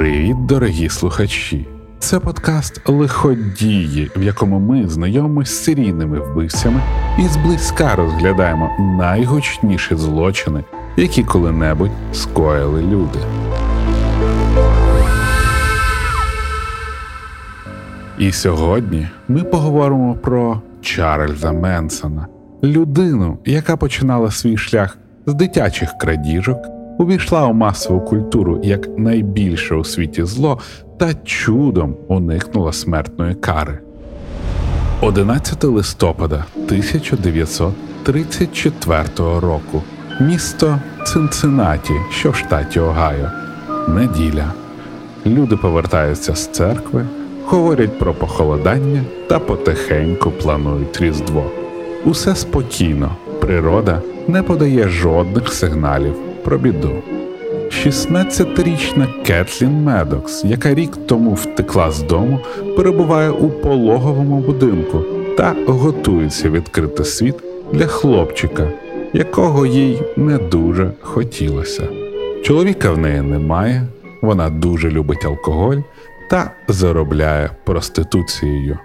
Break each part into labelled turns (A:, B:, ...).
A: Привіт, дорогі слухачі! Це подкаст Лиходії, в якому ми знайомимося з серійними вбивцями і зблизька розглядаємо найгучніші злочини, які коли-небудь скоїли люди. І сьогодні ми поговоримо про Чарльза Менсона, людину, яка починала свій шлях з дитячих крадіжок увійшла у масову культуру як найбільше у світі зло та чудом уникнула смертної кари. 11 листопада 1934 року місто Цинциннаті, що в штаті Огайо. Неділя. Люди повертаються з церкви, говорять про похолодання та потихеньку планують Різдво. Усе спокійно, природа не подає жодних сигналів про біду. 16-річна Кетлін Медокс, яка рік тому втекла з дому, перебуває у пологовому будинку та готується відкрити світ для хлопчика, якого їй не дуже хотілося. Чоловіка в неї немає, вона дуже любить алкоголь та заробляє проституцією.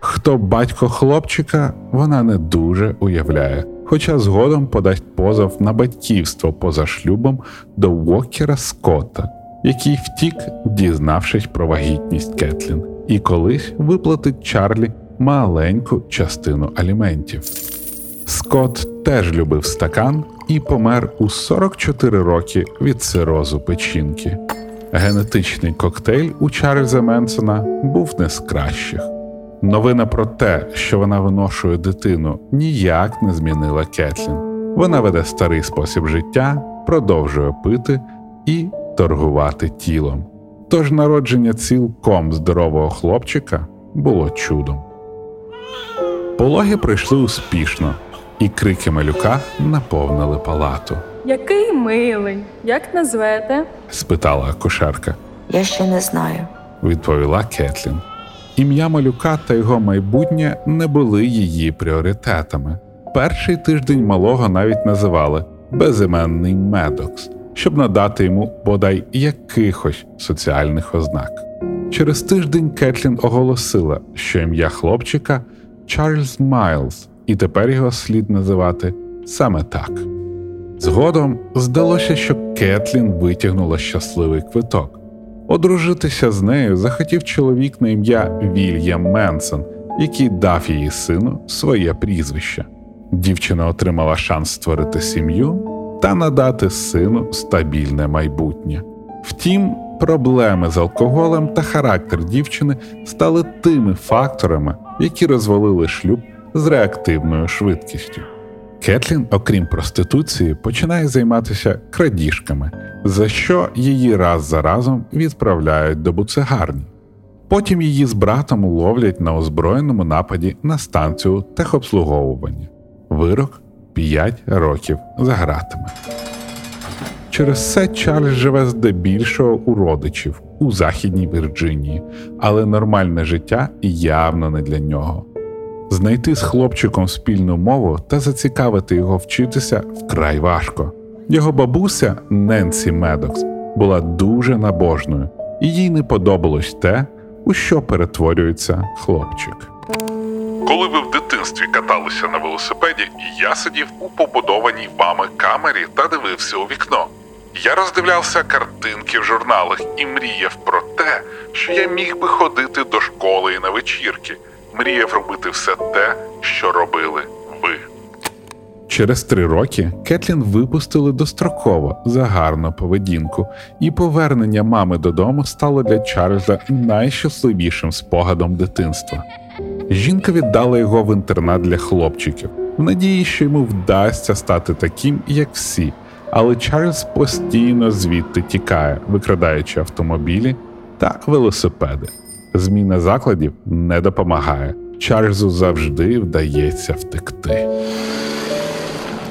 A: Хто батько хлопчика, вона не дуже уявляє хоча згодом подасть позов на батьківство поза шлюбом до Вокера Скотта, який втік, дізнавшись про вагітність Кетлін, і колись виплатить Чарлі маленьку частину аліментів. Скотт теж любив стакан і помер у 44 роки від цирозу печінки. Генетичний коктейль у Чарльза Менсона був не з кращих. Новина про те, що вона виношує дитину, ніяк не змінила Кетлін. Вона веде старий спосіб життя, продовжує пити і торгувати тілом. Тож народження цілком здорового хлопчика було чудом. Пологи пройшли успішно, і крики малюка наповнили палату.
B: Який милий, як назвете?
A: спитала акушерка.
C: Я ще не знаю,
A: відповіла Кетлін. Ім'я малюка та його майбутнє не були її пріоритетами. Перший тиждень малого навіть називали безіменний медокс, щоб надати йому бодай якихось соціальних ознак. Через тиждень Кетлін оголосила, що ім'я хлопчика Чарльз Майлз, і тепер його слід називати саме так. Згодом здалося, що Кетлін витягнула щасливий квиток. Одружитися з нею захотів чоловік на ім'я Вільям Менсон, який дав її сину своє прізвище. Дівчина отримала шанс створити сім'ю та надати сину стабільне майбутнє. Втім, проблеми з алкоголем та характер дівчини стали тими факторами, які розвалили шлюб з реактивною швидкістю. Кетлін, окрім проституції, починає займатися крадіжками, за що її раз за разом відправляють до буцегарні. Потім її з братом ловлять на озброєному нападі на станцію техобслуговування. Вирок 5 років за гратами. Через це Чарльз живе здебільшого у родичів у Західній Вірджинії, але нормальне життя явно не для нього. Знайти з хлопчиком спільну мову та зацікавити його вчитися вкрай важко. Його бабуся Ненсі Медокс була дуже набожною, і їй не подобалось те, у що перетворюється хлопчик.
D: Коли ви в дитинстві каталися на велосипеді, я сидів у побудованій вами камері та дивився у вікно. Я роздивлявся картинки в журналах і мріяв про те, що я міг би ходити до школи і на вечірки мріяв робити все те, що робили ви.
A: Через три роки Кетлін випустили достроково за гарну поведінку, і повернення мами додому стало для Чарльза найщасливішим спогадом дитинства. Жінка віддала його в інтернат для хлопчиків, в надії, що йому вдасться стати таким, як всі. Але Чарльз постійно звідти тікає, викрадаючи автомобілі та велосипеди. Зміна закладів не допомагає. Чарльзу завжди вдається втекти.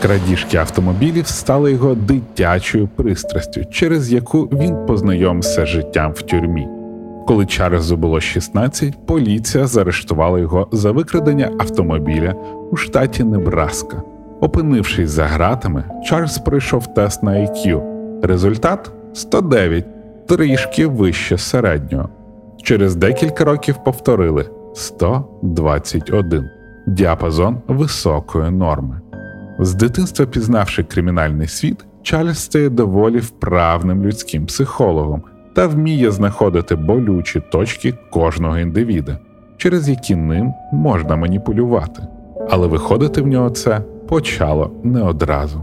A: Крадіжки автомобілів стали його дитячою пристрастю, через яку він познайомився з життям в тюрмі. Коли Чарльзу було 16, поліція заарештувала його за викрадення автомобіля у штаті Небраска. Опинившись за гратами, Чарльз пройшов тест на IQ. Результат 109 трішки вище середнього. Через декілька років повторили 121 діапазон високої норми. З дитинства пізнавши кримінальний світ, Чарльз стає доволі вправним людським психологом та вміє знаходити болючі точки кожного індивіда, через які ним можна маніпулювати. Але виходити в нього це почало не одразу.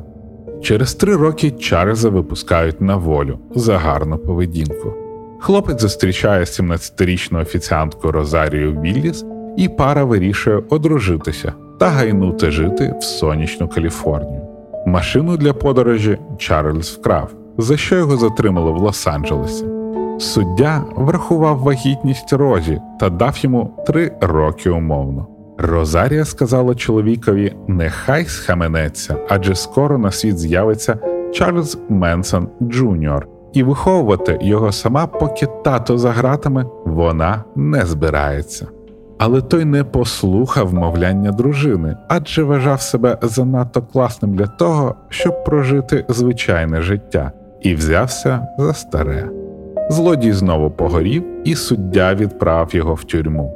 A: Через три роки Чарльза випускають на волю за гарну поведінку. Хлопець зустрічає 17-річну офіціантку Розарію Вілліс, і пара вирішує одружитися та гайнути жити в сонячну Каліфорнію. Машину для подорожі Чарльз вкрав, за що його затримали в Лос-Анджелесі. Суддя врахував вагітність Розі та дав йому три роки умовно. Розалія сказала чоловікові: нехай схаменеться, адже скоро на світ з'явиться Чарльз Менсон Джуніор, і виховувати його сама, поки тато за гратами вона не збирається. Але той не послухав умовляння дружини, адже вважав себе занадто класним для того, щоб прожити звичайне життя, і взявся за старе. Злодій знову погорів, і суддя відправ його в тюрму.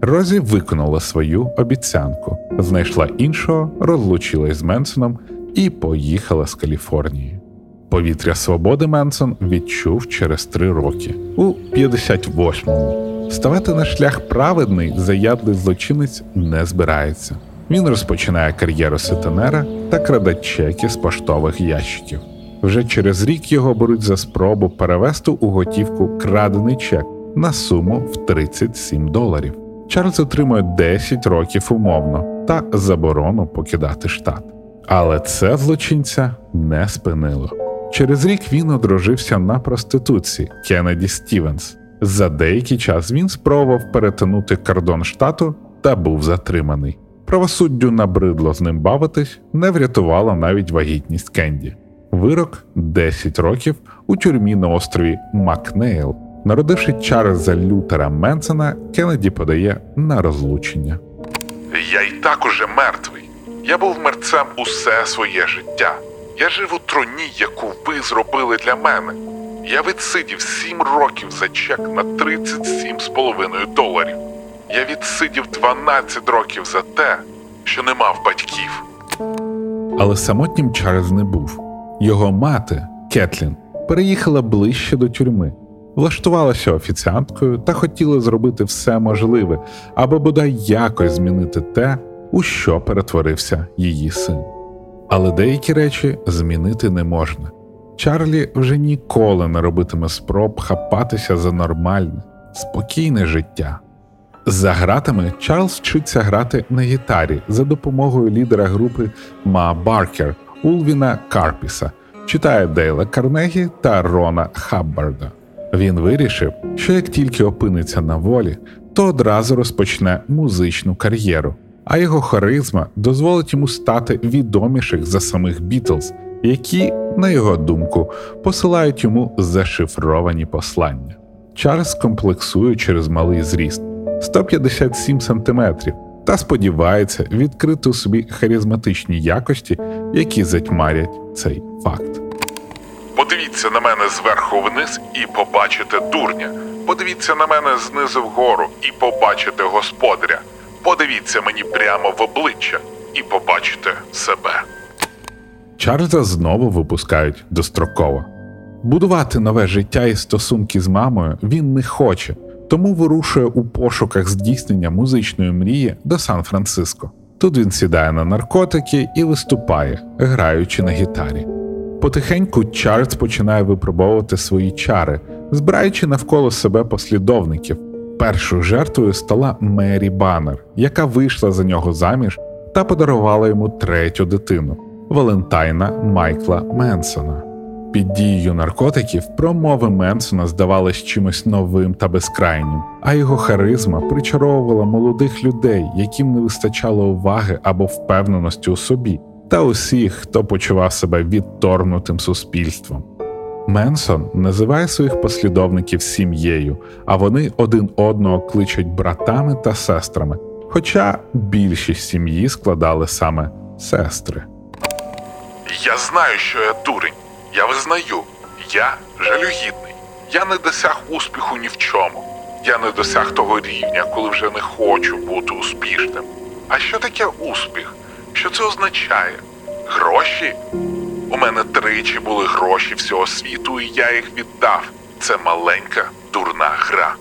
A: Розі виконала свою обіцянку, знайшла іншого, розлучилась з Менсоном і поїхала з Каліфорнії. Повітря свободи Менсон відчув через три роки у 58-му. Ставати на шлях праведний заядлий злочинець не збирається. Він розпочинає кар'єру сетенера та краде чеки з поштових ящиків. Вже через рік його беруть за спробу перевести у готівку крадений чек на суму в 37 доларів. Чарльз отримує 10 років умовно та заборону покидати штат. Але це злочинця не спинило. Через рік він одружився на проституції Кеннеді Стівенс. За деякий час він спробував перетинути кордон штату та був затриманий. Правосуддю набридло з ним бавитись, не врятувала навіть вагітність Кенді. Вирок 10 років у тюрмі на острові Макнейл. Народивши Чарльза Лютера Менсона, Кеннеді подає на розлучення.
D: Я й так уже мертвий. Я був мерцем усе своє життя. Я жив у труні, яку ви зробили для мене. Я відсидів сім років за чек на 37,5 доларів. Я відсидів 12 років за те, що не мав батьків.
A: Але самотнім Чарльз не був. Його мати, Кетлін, переїхала ближче до тюрми, влаштувалася офіціанткою та хотіла зробити все можливе, аби бодай якось змінити те, у що перетворився її син. Але деякі речі змінити не можна. Чарлі вже ніколи не робитиме спроб хапатися за нормальне, спокійне життя. За гратами Чарльз вчиться грати на гітарі за допомогою лідера групи Ма Баркер Улвіна Карпіса, читає Дейла Карнегі та Рона Хаббарда. Він вирішив, що як тільки опиниться на волі, то одразу розпочне музичну кар'єру, а його харизма дозволить йому стати відоміших за самих Бітлз, які, на його думку, посилають йому зашифровані послання. Чарльз комплексує через малий зріст 157 см та сподівається відкрити у собі харизматичні якості, які затьмарять цей факт.
D: Подивіться на мене зверху вниз і побачите дурня. Подивіться на мене знизу вгору і побачите господаря. Подивіться мені прямо в обличчя і побачите себе.
A: Чарльза знову випускають достроково. Будувати нове життя і стосунки з мамою він не хоче, тому вирушує у пошуках здійснення музичної мрії до Сан-Франциско. Тут він сідає на наркотики і виступає, граючи на гітарі. Потихеньку Чарльз починає випробовувати свої чари, збираючи навколо себе послідовників. Першою жертвою стала Мері Баннер, яка вийшла за нього заміж та подарувала йому третю дитину Валентайна Майкла Менсона. Під дією наркотиків промови Менсона здавались чимось новим та безкрайнім, а його харизма причаровувала молодих людей, яким не вистачало уваги або впевненості у собі, та усіх, хто почував себе відторгнутим суспільством. Менсон називає своїх послідовників сім'єю, а вони один одного кличуть братами та сестрами, хоча більшість сім'ї складали саме сестри.
D: Я знаю, що я дурень. Я визнаю, я жалюгідний. Я не досяг успіху ні в чому. Я не досяг того рівня, коли вже не хочу бути успішним. А що таке успіх? Що це означає? Гроші? У мене тричі були гроші всього світу, і я їх віддав. Це маленька дурна гра.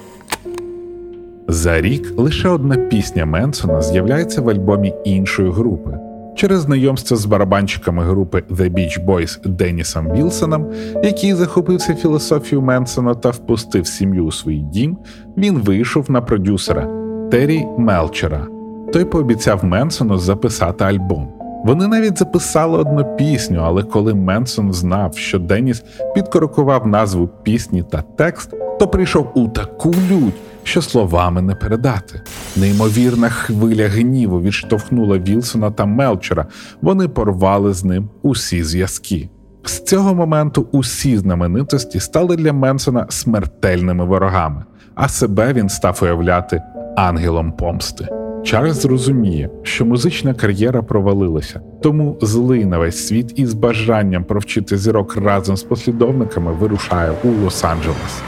A: За рік лише одна пісня Менсона з'являється в альбомі іншої групи. Через знайомство з барабанщиками групи The Beach Boys Денісом Вілсоном, який захопився філософією Менсона та впустив сім'ю у свій дім, він вийшов на продюсера Террі Мелчера. Той пообіцяв Менсону записати альбом. Вони навіть записали одну пісню, але коли Менсон знав, що Деніс підкорокував назву пісні та текст, то прийшов у таку лють, що словами не передати. Неймовірна хвиля гніву відштовхнула Вілсона та Мелчера. Вони порвали з ним усі зв'язки. З цього моменту усі знаменитості стали для Менсона смертельними ворогами, а себе він став уявляти ангелом помсти. Чарльз зрозуміє, що музична кар'єра провалилася, тому злий на весь світ із бажанням провчити зірок разом з послідовниками вирушає у Лос-Анджелес.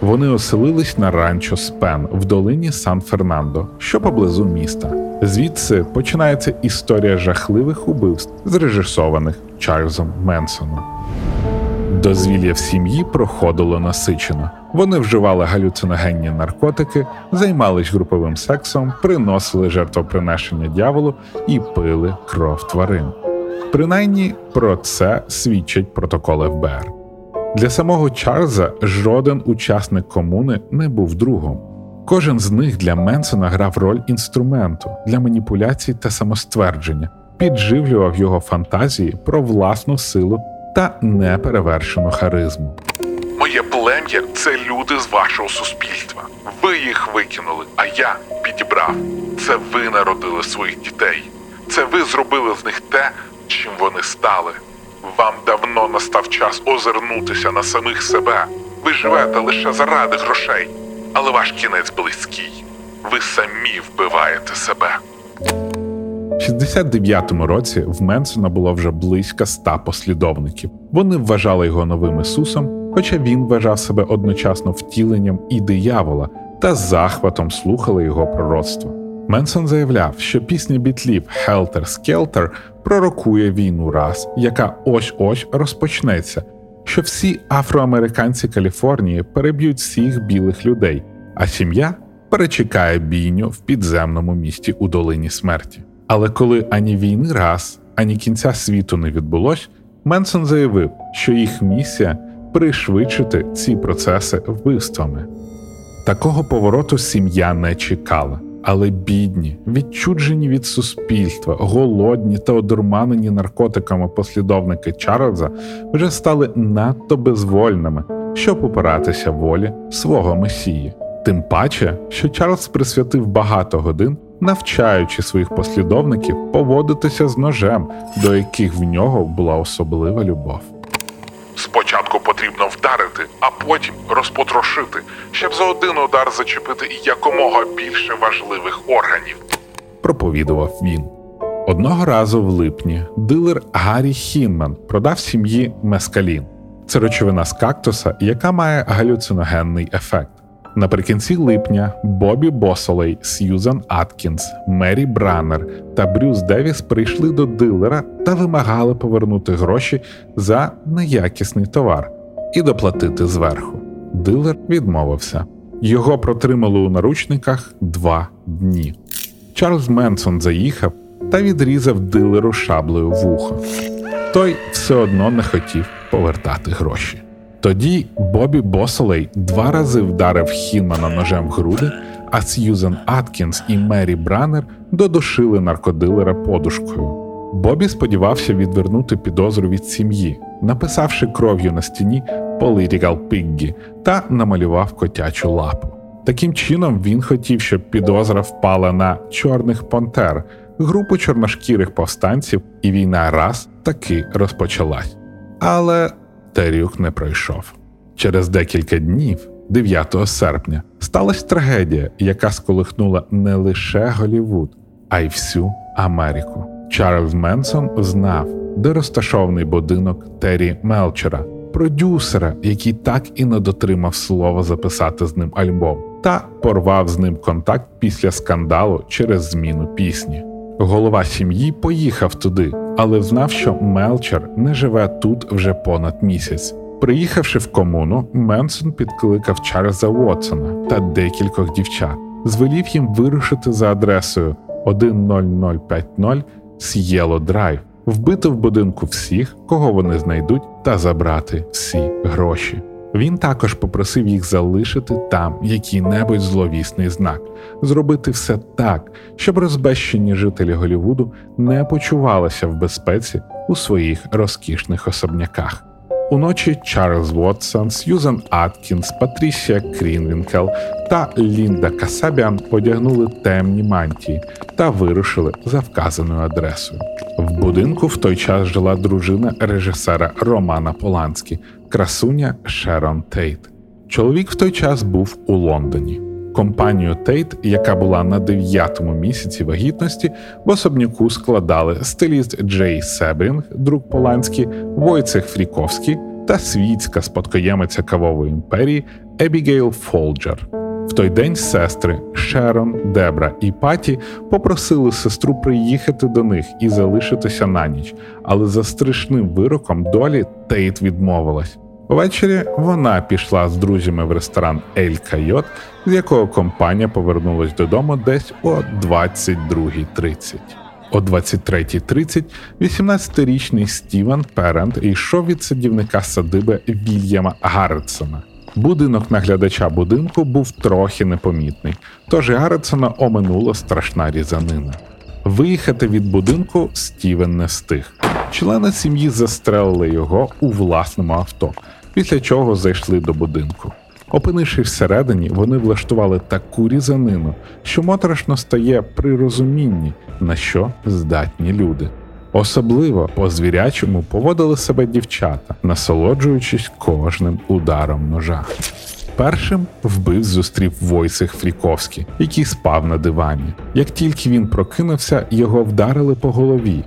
A: Вони оселились на ранчо Спен в долині Сан-Фернандо, що поблизу міста. Звідси починається історія жахливих убивств, зрежисованих Чарльзом Менсоном. Дозвілля в сім'ї проходило насичено. Вони вживали галюциногенні наркотики, займались груповим сексом, приносили жертвоприношення дяволу і пили кров тварин. Принаймні про це свідчать протоколи ФБР. Для самого Чарльза жоден учасник комуни не був другом. Кожен з них для Менсона грав роль інструменту для маніпуляцій та самоствердження, підживлював його фантазії про власну силу та неперевершену харизму.
D: Моє плем'я це люди з вашого суспільства. Ви їх викинули, а я підібрав. Це ви народили своїх дітей. Це ви зробили з них те, чим вони стали. Вам давно настав час озирнутися на самих себе. Ви живете лише заради грошей, але ваш кінець близький. Ви самі вбиваєте себе.
A: В 69-му році в Менсона було вже близько ста послідовників. Вони вважали його новим Ісусом, хоча він вважав себе одночасно втіленням і диявола та захватом слухали його пророцтво. Менсон заявляв, що пісня бітлів Helter Skelter пророкує війну раз, яка ось ось розпочнеться, що всі афроамериканці Каліфорнії переб'ють всіх білих людей, а сім'я перечекає бійню в підземному місті у долині смерті. Але коли ані війни раз, ані кінця світу не відбулось, Менсон заявив, що їх місія пришвидшити ці процеси вбивствами. Такого повороту сім'я не чекала, але бідні, відчуджені від суспільства, голодні та одурманені наркотиками послідовники Чарльза вже стали надто безвольними, щоб опиратися волі свого месії. Тим паче, що Чарльз присвятив багато годин, навчаючи своїх послідовників поводитися з ножем, до яких в нього була особлива любов.
D: Спочатку потрібно вдарити, а потім розпотрошити, щоб за один удар зачепити якомога більше важливих органів.
A: проповідував він. Одного разу в липні дилер Гаррі Хінман продав сім'ї мескалін. Це речовина з кактуса, яка має галюциногенний ефект. Наприкінці липня Бобі Босолей, Сьюзан Аткінс, Мері Браннер та Брюс Девіс прийшли до дилера та вимагали повернути гроші за неякісний товар і доплатити зверху. Дилер відмовився. Його протримали у наручниках два дні. Чарльз Менсон заїхав та відрізав дилеру шаблею вухо. Той все одно не хотів повертати гроші. Тоді Бобі Босолей два рази вдарив Хінмана ножем в груди, а Сьюзен Аткінс і Мері Браннер додушили наркодилера подушкою. Бобі сподівався відвернути підозру від сім'ї, написавши кров'ю на стіні Political Piggy та намалював котячу лапу. Таким чином він хотів, щоб підозра впала на чорних пантер, групу чорношкірих повстанців, і війна раз таки розпочалась. Але Терюк не пройшов. Через декілька днів, 9 серпня, сталася трагедія, яка сколихнула не лише Голівуд, а й всю Америку. Чарльз Менсон знав, де розташований будинок Террі Мелчера, продюсера, який так і не дотримав слова записати з ним альбом, та порвав з ним контакт після скандалу через зміну пісні. Голова сім'ї поїхав туди, але знав, що Мелчер не живе тут вже понад місяць. Приїхавши в комуну, Менсон підкликав Чарльза Уотсона та декількох дівчат, звелів їм вирушити за адресою 10050 С'єло Драйв, вбити в будинку всіх, кого вони знайдуть, та забрати всі гроші. Він також попросив їх залишити там який-небудь зловісний знак, зробити все так, щоб розбещені жителі Голівуду не почувалися в безпеці у своїх розкішних особняках. Уночі Чарльз Вотсон, Сьюзан Аткінс, Патрісія Кренвінкел та Лінда Касабіан одягнули темні мантії та вирушили за вказаною адресою. В будинку в той час жила дружина режисера Романа Поланські, красуня Шерон Тейт. Чоловік в той час був у Лондоні. Компанію Тейт, яка була на дев'ятому місяці вагітності, в особняку складали стиліст Джей Себрінг, друг Поланський, Войцех Фріковський та світська спадкоємиця кавової імперії Ебігейл Фолджер. В той день сестри Шерон, Дебра і Паті попросили сестру приїхати до них і залишитися на ніч, але за страшним вироком долі Тейт відмовилась. Ввечері вона пішла з друзями в ресторан Ель Койот, з якого компанія повернулась додому десь о 22.30. О 23.30 18-річний Стівен Перент йшов від садівника садиби Вільяма Гарретсона. Будинок наглядача будинку був трохи непомітний, тож Гарретсона оминула страшна різанина. Виїхати від будинку Стівен не встиг. Члени сім'ї застрелили його у власному авто, після чого зайшли до будинку. Опинившись всередині, вони влаштували таку різанину, що моторошно стає при розумінні, на що здатні люди. Особливо по звірячому поводили себе дівчата, насолоджуючись кожним ударом ножа. Першим вбив зустрів Войцех Фріковський, який спав на дивані. Як тільки він прокинувся, його вдарили по голові.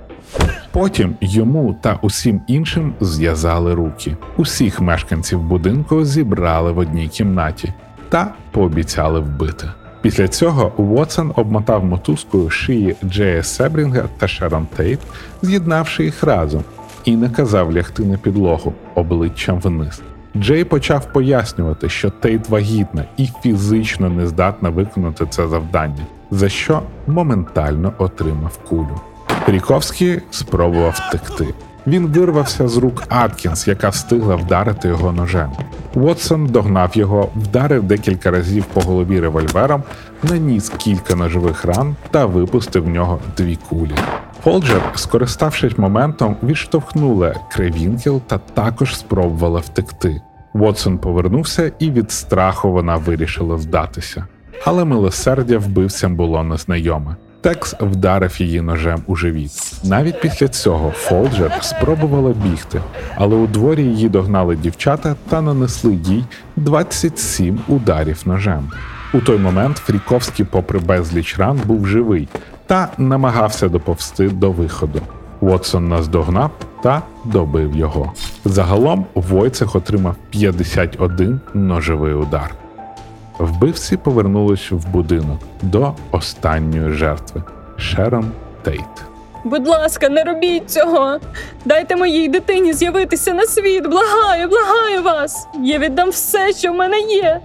A: Потім йому та усім іншим зв'язали руки. Усіх мешканців будинку зібрали в одній кімнаті та пообіцяли вбити. Після цього Уотсон обмотав мотузкою шиї Джея Себрінга та Шерон Тейт, з'єднавши їх разом, і наказав лягти на підлогу обличчям вниз. Джей почав пояснювати, що Тейт вагітна і фізично не здатна виконати це завдання, за що моментально отримав кулю. Ріковський спробував втекти. Він вирвався з рук Аткінс, яка встигла вдарити його ножем. Уотсон догнав його, вдарив декілька разів по голові револьвером, наніс кілька ножових ран та випустив в нього дві кулі. Фолджер, скориставшись моментом, відштовхнула Кренвінкель та також спробувала втекти. Вотсон повернувся, і від страху вона вирішила здатися. Але милосердя вбивцям було незнайоме. Текс вдарив її ножем у живіт. Навіть після цього Фолджер спробувала бігти, але у дворі її догнали дівчата та нанесли їй 27 ударів ножем. У той момент Фріковський, попри безліч ран, був живий та намагався доповсти до виходу. Вотсон наздогнав та добив його. Загалом Войцех отримав 51 ножовий удар. Вбивці повернулись в будинок до останньої жертви Шерон Тейт.
B: Будь ласка, не робіть цього. Дайте моїй дитині з'явитися на світ. Благаю, благаю вас. Я віддам все, що в мене є.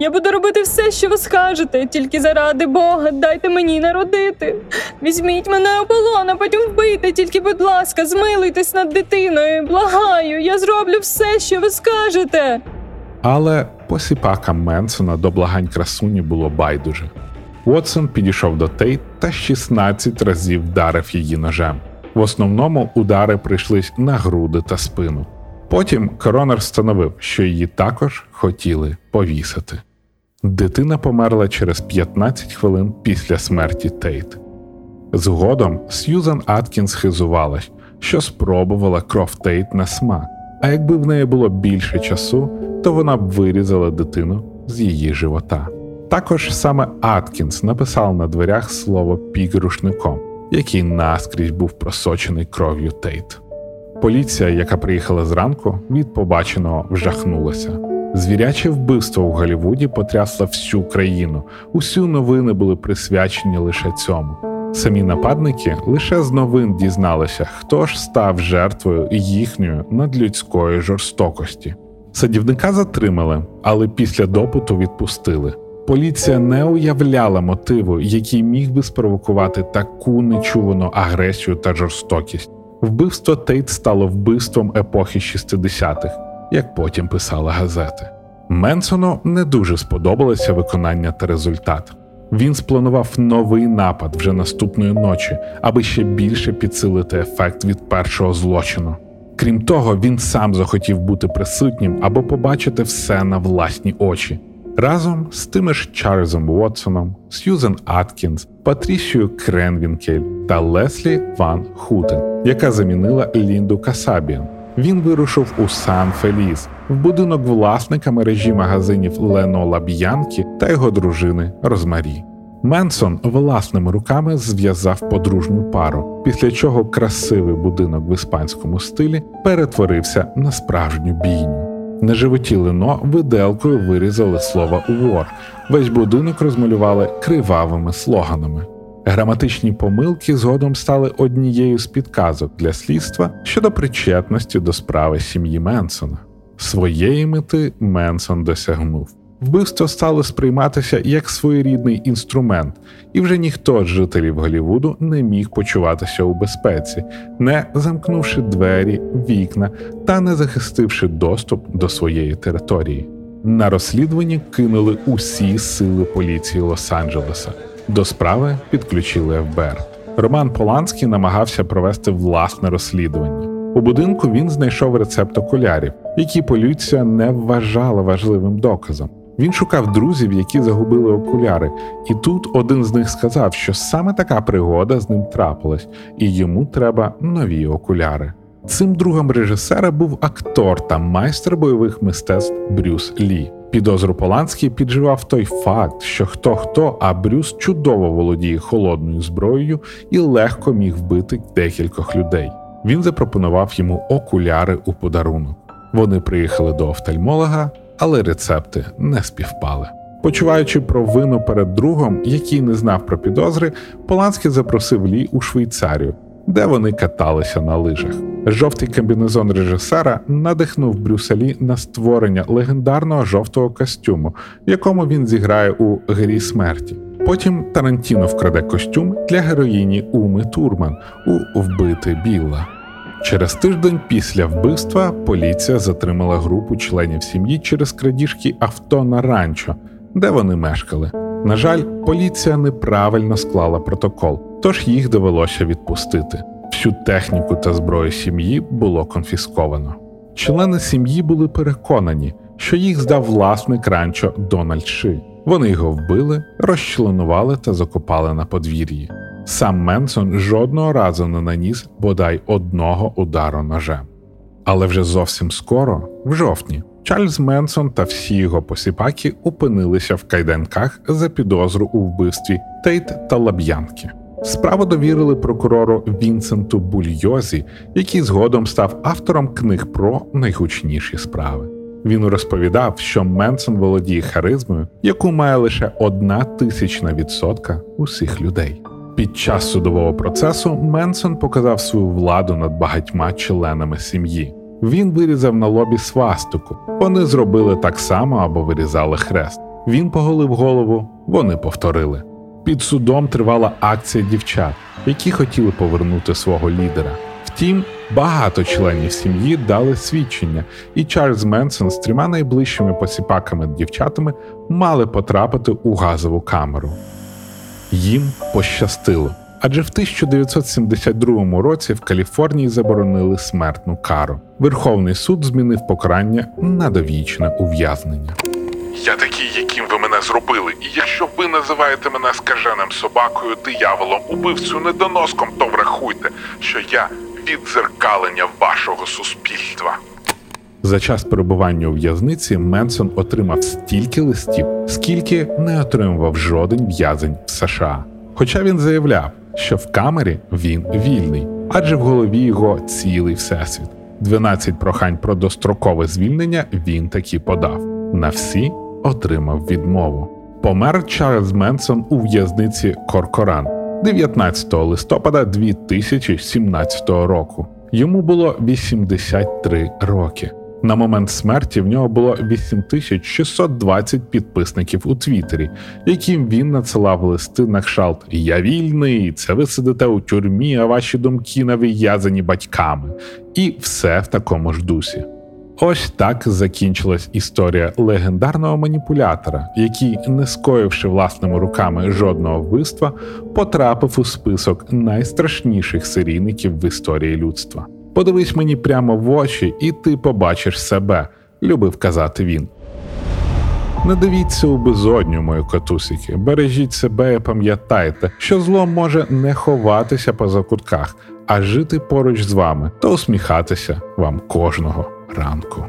B: Я буду робити все, що ви скажете, тільки заради Бога, дайте мені народити. Візьміть мене у полон, потім вбийте, тільки, будь ласка, змилуйтесь над дитиною. Благаю, я зроблю все, що ви скажете.
A: Але посіпакам Менсона до благань красуні було байдуже. Уотсон підійшов до Тейт та 16 разів вдарив її ножем. В основному удари прийшлись на груди та спину. Потім коронер встановив, що її також хотіли повісити. Дитина померла через 15 хвилин після смерті Тейт. Згодом Сьюзан Аткінс хизувалась, що спробувала кров Тейт на смак, а якби в неї було більше часу, то вона б вирізала дитину з її живота. Також саме Аткінс написав на дверях слово пік рушником, який наскрізь був просочений кров'ю Тейт. Поліція, яка приїхала зранку, від побаченого вжахнулася. Звіряче вбивство в Голлівуді потрясло всю країну. Усі новини були присвячені лише цьому. Самі нападники лише з новин дізналися, хто ж став жертвою їхньої надлюдської жорстокості. Садівника затримали, але після допиту відпустили. Поліція не уявляла мотиву, який міг би спровокувати таку нечувану агресію та жорстокість. Вбивство Тейт стало вбивством епохи 60-х, як потім писали газети. Менсону не дуже сподобалося виконання та результат. Він спланував новий напад вже наступної ночі, аби ще більше підсилити ефект від першого злочину. Крім того, він сам захотів бути присутнім або побачити все на власні очі. Разом з тими ж Чарльзом Уотсоном, Сьюзен Аткінс, Патрісією Кренвінкель та Леслі Ван Хутен, яка замінила Лінду Касабіан. Він вирушив у Сан Феліс, в будинок власника мережі магазинів Лено Ла Б'янки та його дружини Розмарі. Менсон власними руками зв'язав подружню пару, після чого красивий будинок в іспанському стилі перетворився на справжню бійню. На животі лино виделкою вирізали слово «war». Весь будинок розмалювали кривавими слоганами. Граматичні помилки згодом стали однією з підказок для слідства щодо причетності до справи сім'ї Менсона. Своєї мети Менсон досягнув. Вбивство стало сприйматися як своєрідний інструмент, і вже ніхто з жителів Голівуду не міг почуватися у безпеці, не замкнувши двері, вікна та не захистивши доступ до своєї території. На розслідуванні кинули усі сили поліції Лос-Анджелеса. До справи підключили ФБР. Роман Поланський намагався провести власне розслідування. У будинку він знайшов рецепт окулярів, які поліція не вважала важливим доказом. Він шукав друзів, які загубили окуляри, і тут один з них сказав, що саме така пригода з ним трапилась, і йому треба нові окуляри. Цим другом режисера був актор та майстер бойових мистецтв Брюс Лі. Підозру Поланський підживав той факт, що хто хто, а Брюс чудово володіє холодною зброєю і легко міг вбити декількох людей. Він запропонував йому окуляри у подарунок. Вони приїхали до офтальмолога, але рецепти не співпали. Почуваючи провину перед другом, який не знав про підозри, Поланський запросив Лі у Швейцарію, де вони каталися на лижах. Жовтий комбінезон режисера надихнув Брюсселі на створення легендарного жовтого костюму, в якому він зіграє у грі смерті. Потім Тарантіно вкраде костюм для героїні Уми Турман у Вбити Білла. Через тиждень після вбивства поліція затримала групу членів сім'ї через крадіжки авто на ранчо, де вони мешкали. На жаль, поліція неправильно склала протокол, тож їх довелося відпустити. Всю техніку та зброю сім'ї було конфісковано. Члени сім'ї були переконані, що їх здав власник ранчо Дональд Ши. Вони його вбили, розчленували та закопали на подвір'ї. Сам Менсон жодного разу не наніс бодай одного удару ножем. Але вже зовсім скоро, в жовтні, Чарльз Менсон та всі його посіпаки опинилися в кайданках за підозру у вбивстві Тейт та Лаб'янки. Справу довірили прокурору Вінсенту Бульйозі, який згодом став автором книг про найгучніші справи. Він розповідав, що Менсон володіє харизмою, яку має лише одна тисячна відсотка усіх людей. Під час судового процесу Менсон показав свою владу над багатьма членами сім'ї. Він вирізав на лобі свастику. Вони зробили так само або вирізали хрест. Він поголив голову, вони повторили. Під судом тривала акція дівчат, які хотіли повернути свого лідера. Втім, багато членів сім'ї дали свідчення, і Чарльз Менсон з трьома найближчими посіпаками дівчатами мали потрапити у газову камеру. Їм пощастило, адже в 1972 році в Каліфорнії заборонили смертну кару. Верховний суд змінив покарання на довічне ув'язнення.
D: Я такий, яким ви мене зробили, і якщо ви називаєте мене скаженим собакою, дияволом, убивцю, недоноском, то врахуйте, що я віддзеркалення вашого суспільства.
A: За час перебування у в'язниці Менсон отримав стільки листів, скільки не отримував жоден в'язень в США. Хоча він заявляв, що в камері він вільний, адже в голові його цілий всесвіт. 12 прохань про дострокове звільнення він таки подав. На всі отримав відмову. Помер Чарльз Менсон у в'язниці Коркоран 19 листопада 2017 року. Йому було 83 роки. На момент смерті в нього було 8620 підписників у Твіттері, яким він надсилав листи на кшалт Я вільний, це ви сидите у тюрмі, а ваші думки нав'язані батьками. І все в такому ж дусі. Ось так закінчилась історія легендарного маніпулятора, який, не скоївши власними руками жодного вбивства, потрапив у список найстрашніших серійників в історії людства. Подивись мені прямо в очі, і ти побачиш себе, любив казати він. Не дивіться у безодню, мої котусики, бережіть себе і пам'ятайте, що зло може не ховатися по закутках, а жити поруч з вами та усміхатися вам кожного ранку.